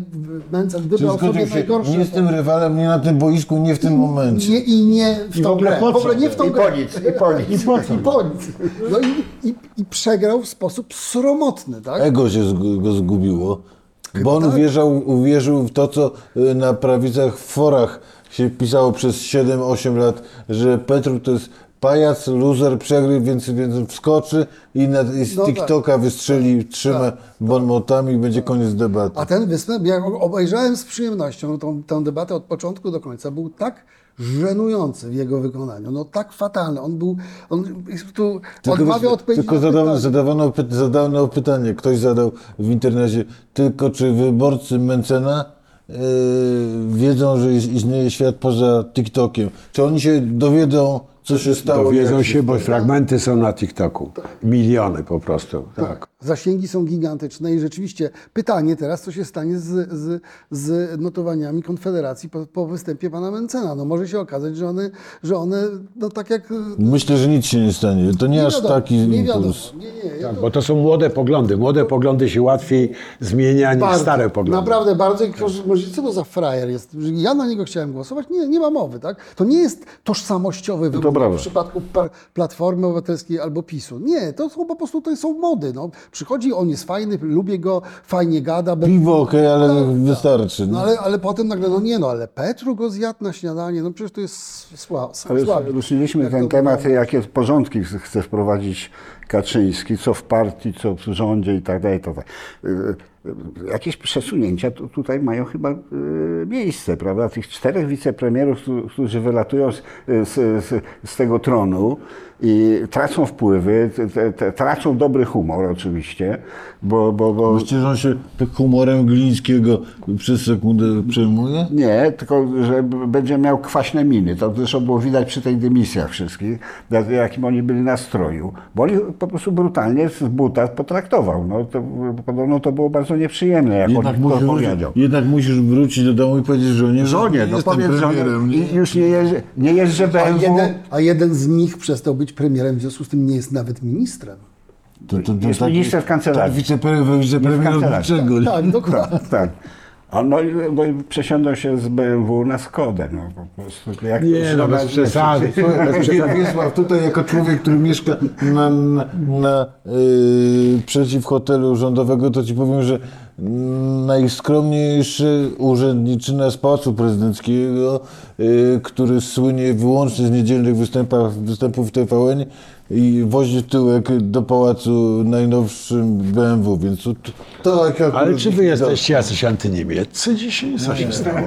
Mencen Czyli wybrał sobie najgorsze. nie z tym rywalem, nie na tym boisku, nie w tym momencie. Nie, I nie w I tą w ogóle grę. W ogóle nie w tą I grę. po nic, i po nic. [laughs] I po, i po nic. No i, i, i przegrał w sposób sromotny, tak? Ego się go zgubiło, bo on tak. uwierzał, uwierzył w to, co y, na prawicach w forach się pisało przez 7-8 lat, że Petru to jest pajac, loser, przegry, więc, więc wskoczy i, na, i z No tak. TikToka wystrzeli trzyma bonmotami i będzie koniec debaty. A ten występ, ja obejrzałem z przyjemnością tą, tę debatę od początku do końca, był tak żenujący w jego wykonaniu, no tak fatalny. On był, on tu odmawiał odpowiedzi tylko zadawano, py- zadano pytanie, ktoś zadał w internecie, tylko czy wyborcy Mencena yy, wiedzą, że is- istnieje świat poza TikTokiem? Czy oni się dowiedzą, co się stało? Dowiedzą się, bo fragmenty są na TikToku. Miliony po prostu. Tak. Zasięgi są gigantyczne i rzeczywiście pytanie teraz, co się stanie z, z, z notowaniami Konfederacji po, po występie pana Mencena. No może się okazać, że one, że one no tak jak... Myślę, że nic się nie stanie. To nie, aż wiadomo, taki nie wiadomo. impuls. Nie, nie, ja Tak, bo to są młode poglądy. Młode poglądy się łatwiej zmienia niż Bardzo, stare poglądy. Naprawdę bardzo. I ktoś może, co to za frajer jest? Ja na niego chciałem głosować? Nie, nie ma mowy, tak? To nie jest tożsamościowy wybór brawo. w przypadku pa- Platformy Obywatelskiej albo PiSu. Nie, to są po prostu to są mody. No. Przychodzi, on jest fajny, lubię go, fajnie gada. be- Piwo okej, ale Tak, wystarczy. No No. ale, ale potem nagle, no nie no, ale Petru go zjadł na śniadanie, no przecież to jest sła, Ale słabe. ruszyliśmy ten temat, jakie porządki ch- chce wprowadzić Kaczyński, co w partii, co w rządzie i tak dalej. tak. Y, y, Jakieś przesunięcia tu, tutaj mają chyba y, miejsce, prawda? Tych czterech wicepremierów, którzy- wylatują z, z, z, tego tronu i tracą wpływy, tracą dobry humor oczywiście, bo, bo, bo Myślicie, że on się tak humorem Glińskiego przez sekundę przejmuje? Nie, tylko że będzie miał kwaśne miny. To zresztą było widać przy tych dymisjach wszystkich, jak- jakim oni byli nastroju. Bo oni po prostu brutalnie z buta potraktował. No, to, podobno to było bardzo nieprzyjemne, jak Jednak on to musisz, powiedział. jednak musisz wrócić do domu i powiedzieć żonie, że Żonie, nie no jestem powiedz żonie, premierem. i już nie jeżdżę, nie jeżdżę A BMW. jeden, a jeden z nich przestał być premierem, w związku z tym nie jest nawet ministrem. To, to, to, Jest minister w kancelarii. Tak, wicepremier, wicepremier od kancelarii. niczego. nie? Tak, dokładnie. Tak, tak. A no, i, no i przesiądą się z BMW na Skodę. No, po prostu, jak Nie, no bez przesady. [laughs] Wiesław, tutaj jako człowiek, który mieszka na, na, na yy, przeciw hotelu rządowego, to ci powiem, że najskromniejszy urzędniczyna z Pałacu Prezydenckiego, yy, który słynie wyłącznie z niedzielnych występów w TVN i wozi tyłek do pałacu najnowszym BMW, więc to, to tak akurat- Ale czy wy jesteście jacyś antyniemieccy dzisiaj? Co się stało?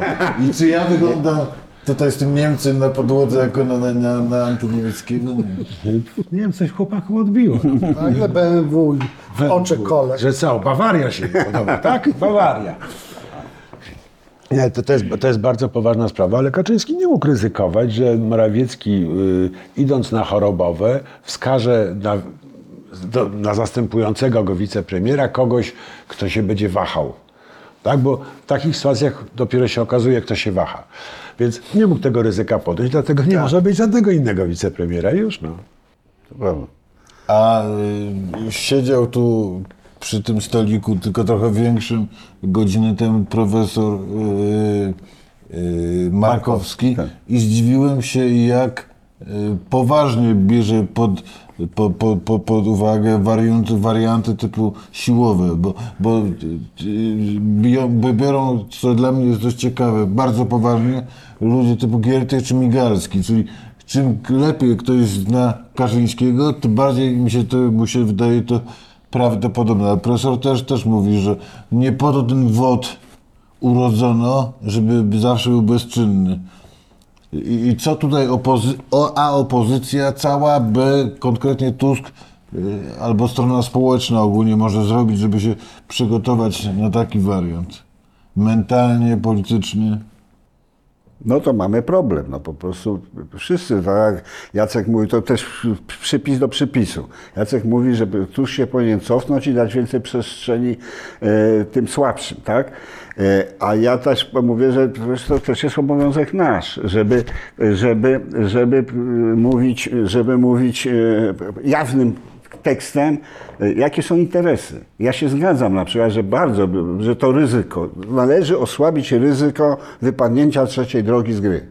I czy ja wyglądam tutaj z tym Niemcem na podłodze jako na, na, na, na antyniemieckiego? Nie. Nie wiem, coś chłopaku odbiło. Nagle BMW i w oczy kole. Że co, Bawaria się nie podoba, tak? Bawaria. Nie, to, to, jest, to jest bardzo poważna sprawa, ale Kaczyński nie mógł ryzykować, że Morawiecki y, idąc na chorobowe wskaże na, do, na zastępującego go wicepremiera kogoś, kto się będzie wahał. Tak, bo w takich sytuacjach dopiero się okazuje, kto się waha. Więc nie mógł tego ryzyka podjąć, dlatego nie może być żadnego innego wicepremiera już. No. To prawda. A y, siedział tu przy tym stoliku, tylko trochę większym, godzinę temu profesor y, y, Markowski tak. i zdziwiłem się, jak y, poważnie bierze pod, po, po, po, pod uwagę warianty, warianty typu siłowe, bo, bo, y, y, bo biorą, co dla mnie jest dość ciekawe, bardzo poważnie ludzie typu Giertych czy Migalski, czyli czym lepiej ktoś zna Kaczyńskiego, tym bardziej mi się to, mu się wydaje to prawdopodobne. Ale profesor też, też mówi, że nie po to ten wod urodzono, żeby zawsze był bezczynny. I, i co tutaj opozy- o, A opozycja cała, B konkretnie Tusk y, albo strona społeczna ogólnie może zrobić, żeby się przygotować na taki wariant? Mentalnie, politycznie. No to mamy problem. No po prostu wszyscy, tak Jacek mówi, to też przypis do przypisu. Jacek mówi, że Tusk się powinien cofnąć i dać więcej przestrzeni e, tym słabszym, tak? E, a ja też mówię, że to też jest obowiązek nasz, żeby, żeby, żeby mówić, żeby mówić e, jawnym tekstem, e, jakie są interesy. Ja się zgadzam na przykład, że bardzo, że to ryzyko, należy osłabić ryzyko wypadnięcia trzeciej drogi z gry.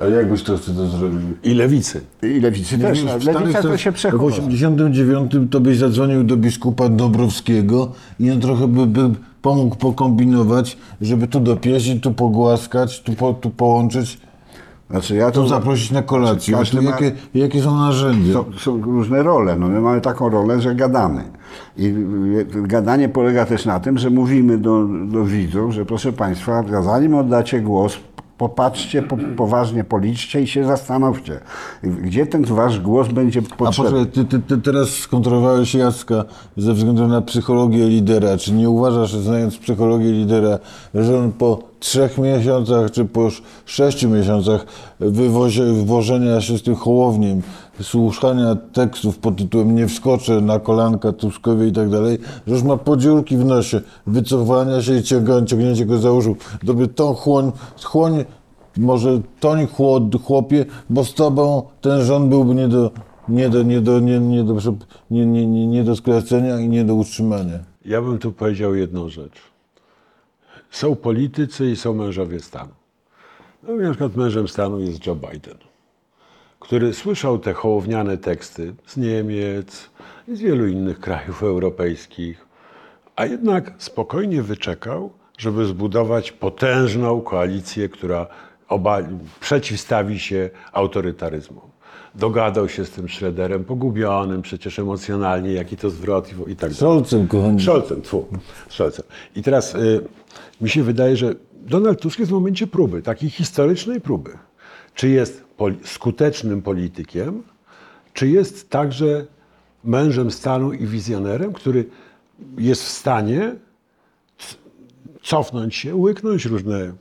A jak byś to wtedy zrobił? I lewicy. I lewicy też, w lewica to się W przechowa. 89 to byś zadzwonił do biskupa Dąbrowskiego i on trochę by, by pomógł pokombinować, żeby tu dopieścić, tu pogłaskać, tu, po, tu połączyć, Znaczy ja to, zaprosić na kolację. Tu ma- jakie, jakie są narzędzia? to są różne role. No my mamy taką rolę, że gadamy. I gadanie polega też na tym, że mówimy do, do widzów, że proszę Państwa, zanim oddacie głos, popatrzcie, po, poważnie policzcie i się zastanówcie, gdzie ten Wasz głos będzie A potrzebny. poczekaj, ty, ty, teraz skontrolowałeś Jacka ze względu na psychologię lidera. Czy nie uważasz, znając psychologię lidera, że on po trzech miesiącach czy po sz- sześciu miesiącach wywozie, wywożenia się z tym hołowniem, słuchania tekstów pod tytułem Nie wskoczę na kolanka Tuskowie i tak dalej, że już ma podziurki w nosie, wycofania się i ciągnięcie go za. Dobry, tą chłoń, chłoń może toń chłod, chłopie, bo z tobą ten rząd byłby nie do, nie do, nie do, nie, nie do, nie, nie, nie, nie do sklecenia i nie do utrzymania. Ja bym tu powiedział jedną rzecz. Są politycy i są mężowie stanu. No, na przykład mężem stanu jest Joe Biden, który słyszał te hołowniane teksty z Niemiec i z wielu innych krajów europejskich, a jednak spokojnie wyczekał, żeby zbudować potężną koalicję, która przeciwstawi się autorytaryzmom. Dogadał się z tym Schroederem, pogubionym przecież emocjonalnie, jaki to zwrot i, i tak dalej. Scholzem, kochani. Scholzem, tfu, Scholzem. I teraz y, mi się wydaje, że Donald Tusk jest w momencie próby, takiej historycznej próby. Czy jest poli- skutecznym politykiem, czy jest także mężem stanu i wizjonerem, który jest w stanie cofnąć się, łyknąć różne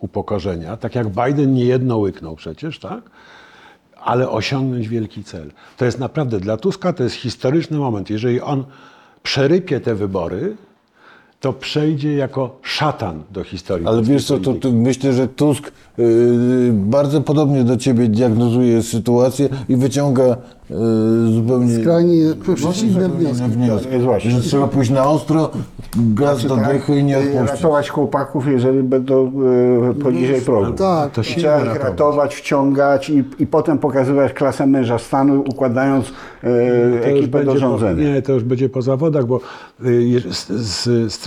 upokorzenia, tak jak Biden niejedno łyknął przecież, tak? ale osiągnąć wielki cel. To jest naprawdę dla Tuska to jest historyczny moment. Jeżeli on przerypie te wybory, to przejdzie jako szatan do historii. Ale wiesz co, to, to myślę, że Tusk yy, bardzo podobnie do ciebie diagnozuje sytuację i wyciąga yy, zupełnie Skrajnie no, przeciwne wnioski. wnioski. Właśnie. Że trzeba pójść na ostro, gaz do dechy i nie Tak, odpuścić. ratować chłopaków, jeżeli będą e, poniżej progu. Tak, To się Trzeba ich ratować. ratować, wciągać i, i potem pokazywać klasę męża stanu, układając e, ekipę do będzie po, rządzenia. nie, to już będzie po zawodach, bo y, z, z, z,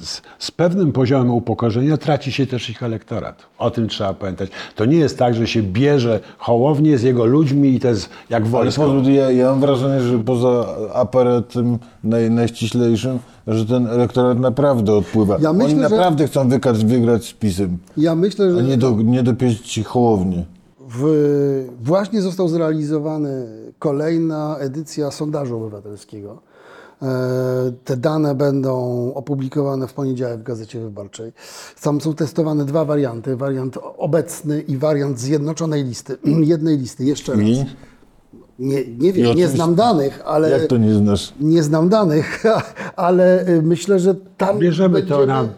z, z pewnym poziomem upokorzenia traci się też ich elektorat. O tym trzeba pamiętać. To nie jest tak, że się bierze Hołownię z jego ludźmi i to jest jak Ale wojsko. poza, ja, ja mam wrażenie, że poza aparatem naj, najściślejszym, że ten elektorat naprawdę odpływa. Ja myślę, Oni że- naprawdę chcą wykaz, wygrać z PiSem, Ja myślę, a że nie, do, nie dopieść hołownię. w, właśnie został zrealizowany kolejna edycja sondażu obywatelskiego. E, Te dane będą opublikowane w poniedziałek w Gazecie Wyborczej. Tam są testowane dwa warianty. Wariant obecny i wariant zjednoczonej listy. [clears throat] Jednej listy, jeszcze raz. Nie, nie wiem, nie znam danych, ale... jak to nie znasz? Nie znam danych, [laughs] ale y, myślę, że tam Bierzemy to na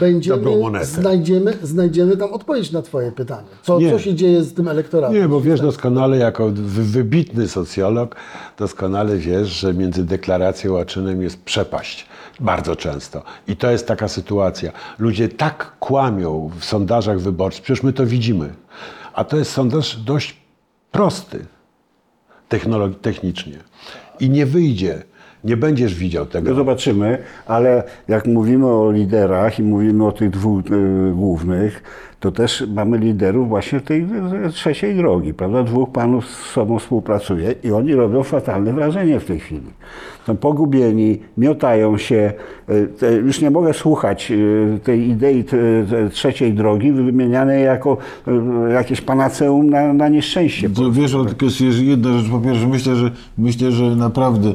będziemy, dobrą monetę. znajdziemy, znajdziemy tam odpowiedź na Twoje pytanie. Co, Nie. co się dzieje z tym elektoratem? Nie, bo wiesz doskonale, jako wy- wybitny socjolog, doskonale wiesz, że między deklaracją a czynem jest przepaść. Bardzo często. I to jest taka sytuacja. Ludzie tak kłamią w sondażach wyborczych, przecież my to widzimy. A to jest sondaż dość prosty technicznie. I nie wyjdzie, nie będziesz widział No tego. zobaczymy, ale jak mówimy o liderach i mówimy o tych dwóch e, głównych, to też mamy liderów właśnie tej trzeciej drogi, prawda? Dwóch panów z sobą współpracuje i oni robią fatalne wrażenie w tej chwili. Są pogubieni, miotają się, e, już nie mogę słuchać e, tej idei trzeciej drogi wymienianej jako e, jakieś panaceum na, na nieszczęście. To wiesz, ale tylko jest jedna rzecz. Po pierwsze, myślę, że myślę, że naprawdę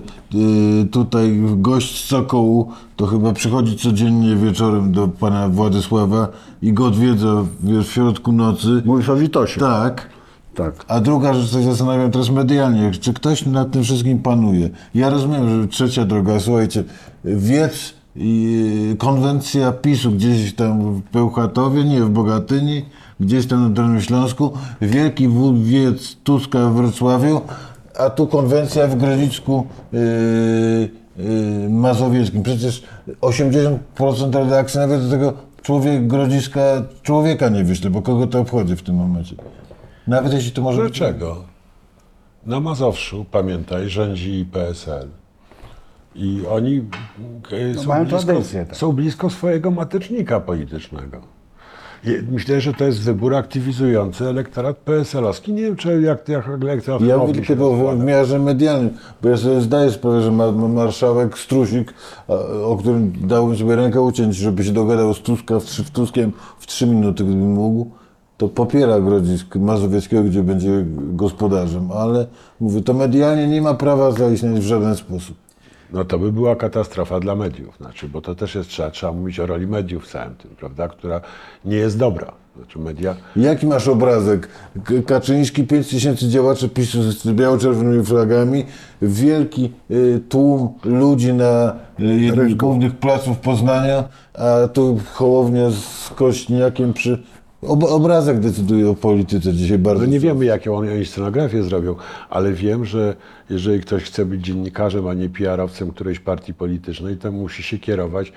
tutaj gość z Sokołu to chyba przychodzi codziennie wieczorem do pana Władysława i go odwiedza wiesz, w środku nocy. Mówisz o Witosie. Tak. tak. A druga rzecz, co się zastanawiam teraz medialnie, czy ktoś nad tym wszystkim panuje. Ja rozumiem, że trzecia droga, słuchajcie, wiec i konwencja PiSu gdzieś tam w Bełchatowie, nie w Bogatyni, gdzieś tam na Dolnym Śląsku, wielki wiec Tuska w Wrocławiu, a tu konwencja w Grodzicku yy, Mazowieckim. Przecież 80% redakcji nawet do tego człowiek Grodziska człowieka nie wyśle, bo kogo to obchodzi w tym momencie. Nawet jeśli to może być... Dlaczego? Na Mazowszu, pamiętaj, rządzi PSL. I oni e, są, blisko, tradycję, tak. są blisko swojego matecznika politycznego. Myślę, że to jest wybór aktywizujący elektorat PSL-owski. Nie wiem, czy jak, jak elektorat Ja mówię tylko w, w miarze medialnym, bo ja sobie zdaję sprawę, że ma, ma marszałek Strusik, a, o którym dałbym sobie rękę uciąć, żeby się dogadał z, Tuska, w, w Tuskiem w trzy minuty, gdybym mógł, to popiera Grodzisk Mazowieckiego, gdzie będzie gospodarzem, ale mówię, to medialnie nie ma prawa zaistnieć w żaden sposób. No to by była katastrofa dla mediów, znaczy, bo to też jest, trzeba, trzeba mówić o roli mediów w całym tym, prawda, która nie jest dobra. Znaczy media, Jaki masz obrazek? Kaczyński, 5 tysięcy działaczy PiSu z biało-czerwonymi flagami, wielki y, tłum ludzi na y, jednym z głównych placów Poznania, a tu Hołownia z Kośniakiem przy... Ob obrazek decyduje o polityce dzisiaj bardzo. no nie wiemy, jaką oni scenografię zrobią, ale wiem, że jeżeli ktoś chce być dziennikarzem, a nie PR-owcem którejś partii politycznej, to musi się kierować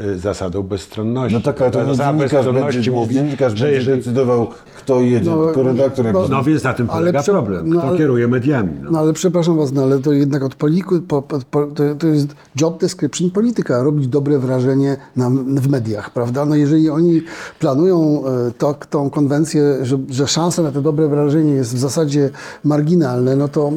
e, zasadą bezstronności. No tak, ale to Zasada dziennikarz bezstronności będzie, mówi, dziennikarz że będzie jeżeli... decydował, kto jedzie, No, tylko redaktor no, No więc na tym Ale polega prze- problem. no, Kto ale- kieruje mediami? No. No ale przepraszam was, no ale to jednak od polityku, po, po, po, to, to jest job description polityka, robić dobre wrażenie na, w mediach, prawda? No jeżeli oni planują e, to, tą konwencję, że, że szansa na to dobre wrażenie jest w zasadzie marginalne, no to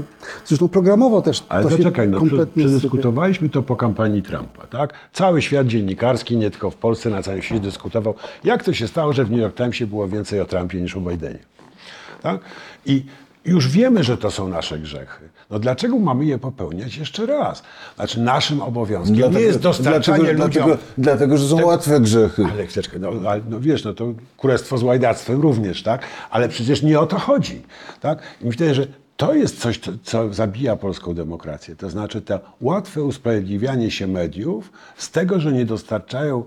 zresztą programowo też Ale to się zaczekaj, no, kompletnie przedyskutowaliśmy to po kampanii Trumpa, tak? Cały świat dziennikarski, nie tylko w Polsce, na całym świecie dyskutował, jak to się stało, że w New York Timesie było więcej o Trumpie niż o Bidenie. Tak? I już wiemy, że to są nasze grzechy. No dlaczego mamy je popełniać jeszcze raz? Znaczy naszym obowiązkiem nie jest dostarczanie dlatego, ludziom... dlatego, dlatego, że są łatwe grzechy. Ale chwileczkę, no, ale, no wiesz, no to królestwo z łajdactwem również, tak? Ale przecież nie o to chodzi, tak? I myślę, że to jest coś, co, co zabija polską demokrację. To znaczy to łatwe usprawiedliwianie się mediów z tego, że nie dostarczają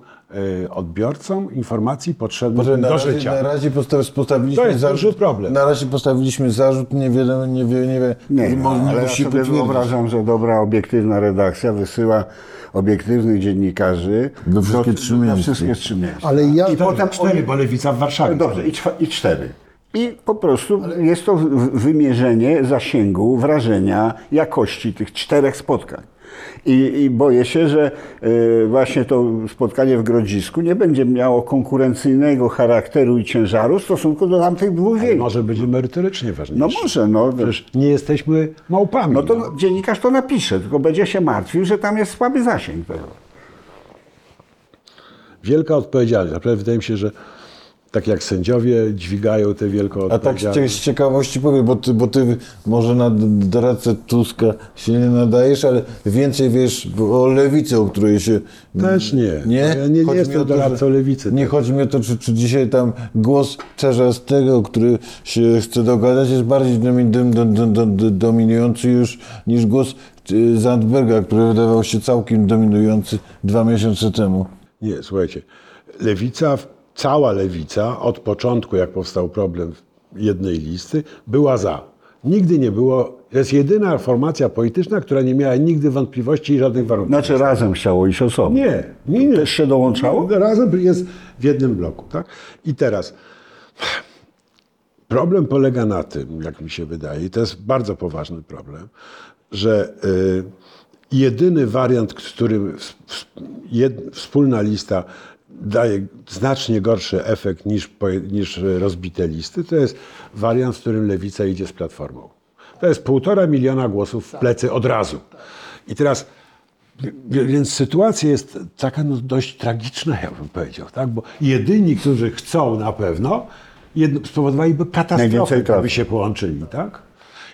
y, odbiorcom informacji potrzebnych Może na do razie, życia. na razie postaw, postawiliśmy To jest zarzut, duży problem. Na razie postawiliśmy zarzut, nie wiadomo, nie wie, nie wie, Nie, no, ale ja musi sobie potwierdzić. wyobrażam, że dobra, obiektywna redakcja wysyła obiektywnych dziennikarzy We wszystkie trzy na miejsca. wszystkie trzy miejsca. Ale ja- I potem cztery, bo lewica w Warszawie. Dobrze, i, czwa, i cztery. I po prostu jest to wymierzenie zasięgu, wrażenia, jakości tych czterech spotkań. I, I boję się, że y, właśnie to spotkanie w Grodzisku nie będzie miało konkurencyjnego charakteru i ciężaru w stosunku do tamtych dwóch Ale wielu. może być merytorycznie ważniejsze. No może, no. Przecież nie jesteśmy małpami. No to dziennikarz to napisze, tylko będzie się martwił, że tam jest słaby zasięg. Wielka odpowiedzialność. Naprawdę wydaje mi się, że tak jak sędziowie dźwigają tę wielką A tak z, cie, odpowiedzialność. z ciekawości powiem, bo ty, bo ty może na doradcę Tuska się nie nadajesz, ale więcej wiesz o lewicy, o której się... Też nie. Nie? Ja nie- nie jestem doradcą lewicy. Nie chodzi mi o to, czy, czy dzisiaj tam głos Czarzastego, który się chce dogadać, jest bardziej domi, dom, dom, dom, dom, dom, dominujący już niż głos y, Zandberga, który wydawał się całkiem dominujący dwa miesiące temu. Nie, słuchajcie. Lewica, cała lewica, od początku, jak powstał problem jednej listy, była za. Nigdy nie było. To jest jedyna formacja polityczna, która nie miała nigdy wątpliwości i żadnych warunków. Znaczy razem chciało iść osobno. Nie, nie, nie. Też się dołączało? No, Razem jest w jednym bloku, tak? I teraz problem polega na tym, jak mi się wydaje, i to jest bardzo poważny problem, że y, jedyny wariant, jed, wspólna lista daje znacznie gorszy efekt niż, niż rozbite listy, to jest wariant, w którym lewica idzie z platformą. To jest półtora miliona głosów w plecy od razu. I teraz Więc sytuacja jest taka no, dość tragiczna, ja bym powiedział, tak? bo jedyni, którzy chcą na pewno, jedno, spowodowaliby katastrofę, gdyby się połączyli. Tak?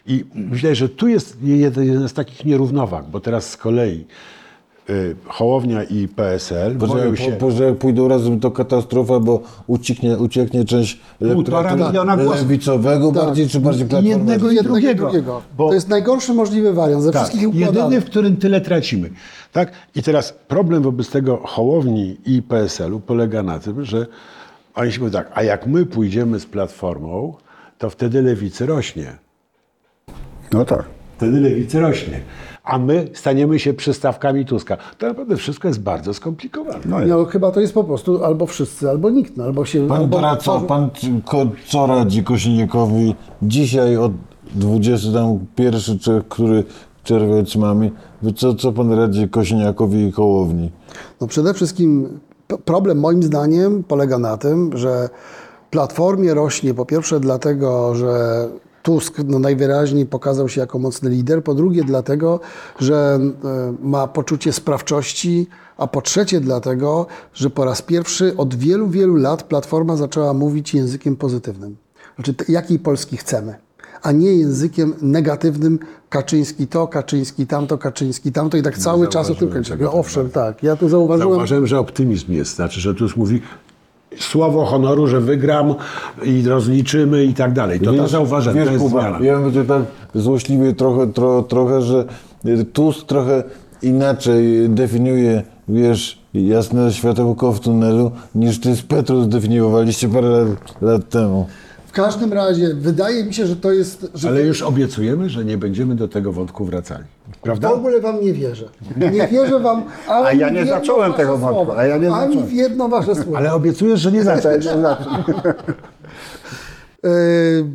I myślę, że tu jest jeden, z takich nierównowag, bo teraz z kolei Hołownia i PSL Bo boją się... po, że pójdą razem, to katastrofa, bo ucieknie, ucieknie część Półtora elektoratu miliona głosów. lewicowego bardziej, czy bardziej I jednego i Jednego i drugiego. drugiego. Bo- To jest najgorszy możliwy wariant ze Tak, wszystkich układanych. jedyny, w którym tyle tracimy. Tak? I teraz problem wobec tego Hołowni i PSL-u polega na tym, że oni się mówią tak, a jak my pójdziemy z Platformą, to wtedy lewicy rośnie. No tak. Wtedy lewicy rośnie. A my staniemy się przystawkami Tuska. To naprawdę wszystko jest bardzo skomplikowane. No No, chyba to jest po prostu albo wszyscy, albo nikt. No, albo się, Pan albo doradca, pan radzi Kosiniakowi dzisiaj od 21, czy który czerwiec mamy, co, co pan radzi Kosiniakowi i Kołowni? No przede wszystkim problem moim zdaniem polega na tym, że Platformie rośnie po pierwsze dlatego, że Tusk no najwyraźniej pokazał się jako mocny lider, po drugie dlatego, że e, ma poczucie sprawczości, a po trzecie dlatego, że po raz pierwszy od wielu, wielu lat Platforma zaczęła mówić językiem pozytywnym. Znaczy, jakiej Polski chcemy a nie językiem negatywnym Kaczyński to, Kaczyński tamto, Kaczyński tamto i tak cały czas o tym kończy. No, owszem, tak. Ja tu zauważyłem. Zauważyłem, że optymizm jest. Znaczy, że Tusk mówi słowo honoru, że wygram i rozliczymy i tak dalej. To, to zauważyłem, wiesz, to jest Kuba, zmiana. Ja bym tak złośliwie trochę, tro, trochę, że Tusk trochę inaczej definiuje, wiesz, jasne światełko w tunelu, niż ty z Petru zdefiniowaliście parę lat, lat temu. W każdym razie wydaje mi się, że to jest. Że Ale już obiecujemy, że nie będziemy do tego wątku wracali. w Prawda? ogóle wam nie wierzę. Nie wierzę wam. Ani A ja w nie zacząłem tego wątku, a ja nie Ani zacząłem. w jedno wasze słowo. Ale obiecujesz, że nie. Yy, [laughs]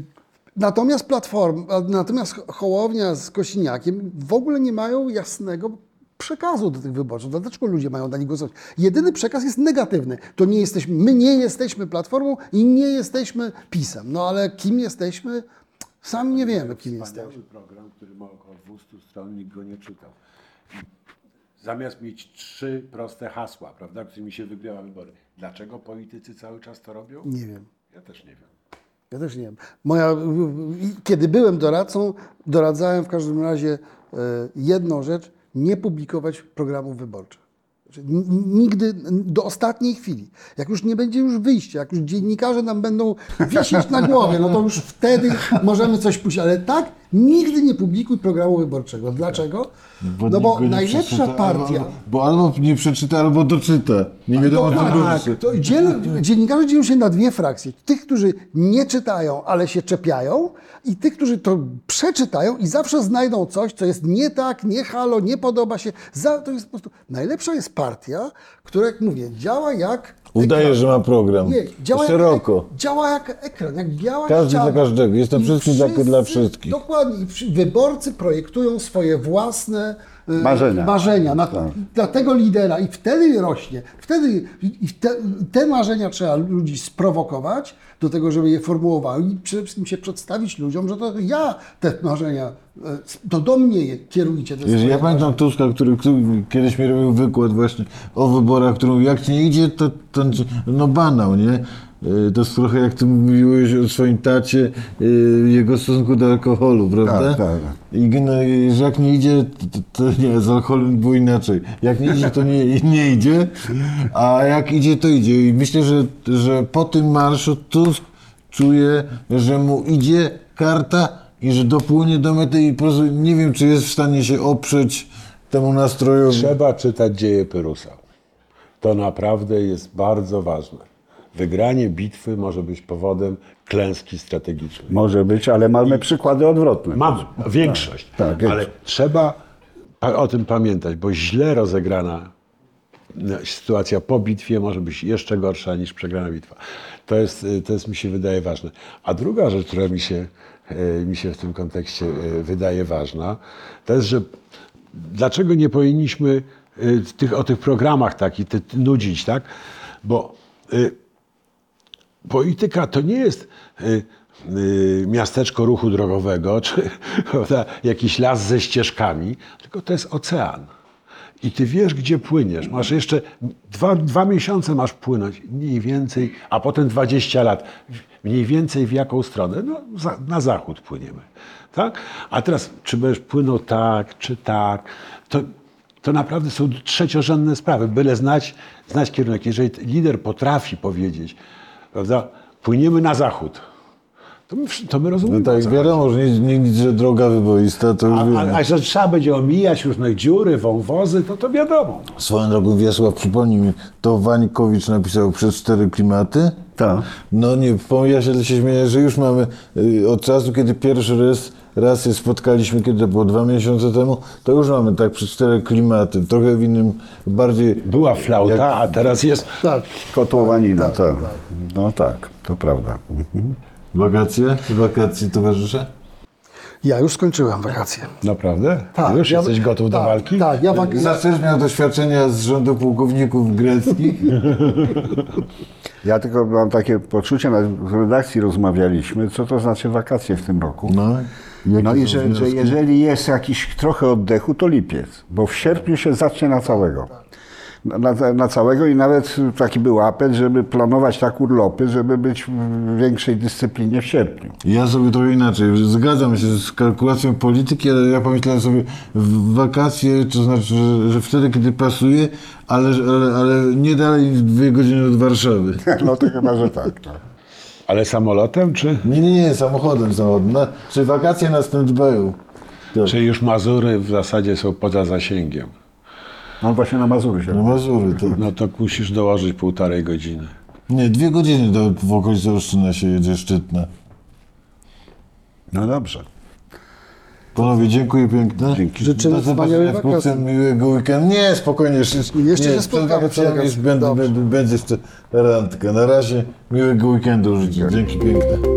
Natomiast Platforma, natomiast Hołownia z Kosiniakiem w ogóle nie mają jasnego przekazu do tych wyborców. Dlaczego ludzie mają na nich głosować? Jedyny przekaz jest negatywny. To nie jesteśmy, my nie jesteśmy Platformą i nie jesteśmy PiSem. No ale kim jesteśmy? Sami nie wiemy, kim jesteśmy. program, który ma około 200 stron, nikt go nie czytał. Zamiast mieć trzy proste hasła, prawda, którymi się wygrywa wybory. Dlaczego politycy cały czas to robią? Nie wiem. Ja też nie wiem. Ja też nie wiem. Moja, kiedy byłem doradcą, doradzałem w każdym razie e, jedną rzecz, nie publikować programów wyborczych. Znaczy, Nigdy, do ostatniej chwili. Jak już nie będzie już wyjścia, jak już dziennikarze nam będą wisieć na głowie, no to już wtedy możemy coś puścić. Ale tak, nigdy nie publikuj programu wyborczego. Dlaczego? no bo go nie najlepsza przeczyta, partia... Albo, bo albo nie przeczyta, albo doczyta. Nie wiadomo, co Tak, to dziel, dziennikarze dzielą się na dwie frakcje. Tych, którzy nie czytają, ale się czepiają i tych, którzy to przeczytają i zawsze znajdą coś, co jest nie tak, nie halo, nie podoba się. Za, to jest po prostu... Najlepsza jest partia, która, jak mówię, działa jak... Udaje, że ma program. Nie, działa Szeroko. Jak, działa jak ekran, jak biała Każdy ściana. dla każdego. Jest to wszystkim dla- wszystkich. Dokładnie. Wyborcy projektują swoje własne Marzenia. marzenia na, dla tego lidera i wtedy rośnie. Wtedy te, te marzenia trzeba ludzi sprowokować do tego, żeby je formułowały i przede wszystkim się przedstawić ludziom, że to ja te marzenia, e, to do mnie je kierujcie. Te ja pamiętam Tuska, który, który kiedyś mi robił wykład właśnie o wyborach, którą jak nie idzie, to, to no banał, nie? Y, To jest trochę jak ty mówiłeś o swoim tacie, y, jego stosunku do alkoholu, prawda? Tak, tak, tak. I że jak nie idzie, to, to nie, z alkoholem było inaczej. Jak nie idzie, to nie, nie idzie, a jak idzie, to idzie. I myślę, że, że po tym marszu Tusk czuje, że mu idzie karta i że dopłynie do mety i po prostu nie wiem, czy jest w stanie się oprzeć temu nastrojowi. Trzeba czytać dzieje Pyrusa. To naprawdę jest bardzo ważne. Wygranie bitwy może być powodem klęski strategicznej. Może być, ale mamy przykłady odwrotne. Mamy większość, tak, ale większość. trzeba o tym pamiętać, bo źle rozegrana no, sytuacja po bitwie może być jeszcze gorsza niż przegrana bitwa. To jest, y, to jest mi się wydaje ważne. A druga rzecz, która mi się, y, mi się w tym kontekście y, wydaje ważna, to jest, że dlaczego nie powinniśmy tych, o tych programach takich nudzić, tak? Bo y, polityka to nie jest y, y, miasteczko ruchu drogowego, [laughs] czy prawda, jakiś las ze ścieżkami, tylko to jest ocean. i ty wiesz, gdzie płyniesz. Masz jeszcze dwa, dwa miesiące masz płynąć, mniej więcej, a potem 20 lat. Mniej więcej w jaką stronę? No, za, na zachód płyniemy. Tak? A teraz, czy będziesz płynął tak, czy tak, to, to naprawdę są trzeciorzędne sprawy. Byle znać, znać kierunek. Jeżeli lider potrafi powiedzieć, prawda, płyniemy na zachód, to my, to my rozumiemy. No tak, wiadomo, że nie, nie że droga wyboista, to już a, wiemy. a, a że trzeba będzie omijać różne dziury, wąwozy, to to wiadomo. Swoją drogą Wiesław, przypomnij mi, to Wanikowicz napisał przez cztery klimaty? Tak. No nie, po- ja się, się śmieję, że już mamy y, od czasu, kiedy pierwszy raz, raz się spotkaliśmy, kiedy to było dwa miesiące temu, to już mamy tak przez cztery klimaty, trochę w innym, bardziej... Była flauta, a teraz jest... Tak. Kotłowanina, tak. No tak, to prawda. Mhm. Wakacje? Wakacje towarzysze? Ja już skończyłem wakacje. Naprawdę? Tak, Już ja- jesteś gotów do tak, walki? Tak, ja, wak- ja, Zawsze miał doświadczenia z rządu pułkowników greckich. [laughs] Ja tylko mam takie poczucie, w redakcji rozmawialiśmy, co to znaczy wakacje w tym roku. No, No i że, że jeżeli jest jakiś trochę oddechu, to lipiec, bo w sierpniu się zacznie na całego. Na, na, całego i nawet taki był apel, żeby planować tak urlopy, żeby być w większej dyscyplinie w sierpniu. Ja sobie trochę inaczej. Zgadzam się z kalkulacją polityki, ale ja pomyślałem sobie w wakacje, to znaczy, że, że wtedy, kiedy pasuje, ale, ale, ale nie dalej niż dwie godziny od Warszawy. [laughs] No to chyba, że tak. No. Ale samolotem, czy, Nie, nie, nie, samochodem, samochodem. Na, czy wakacje na stand-by'u. Tak. czy już Mazury w zasadzie są poza zasięgiem? On właśnie na Mazury się. Na Mazury, to. No to musisz dołożyć półtorej godziny. Nie, dwie godziny do, w okolicy Olsztyna się jedzie szczytna. No dobrze. Panowie, dziękuję piękne. Dzięki. Życzymy wkrótce, wakacji. miłego weekendu. Nie, spokojnie. Jeszcze, Jeszcze nie, się spotkamy będzie, Dobrze. będzie jeszcze randka. Na razie miłego weekendu życzę. Dzięki piękne.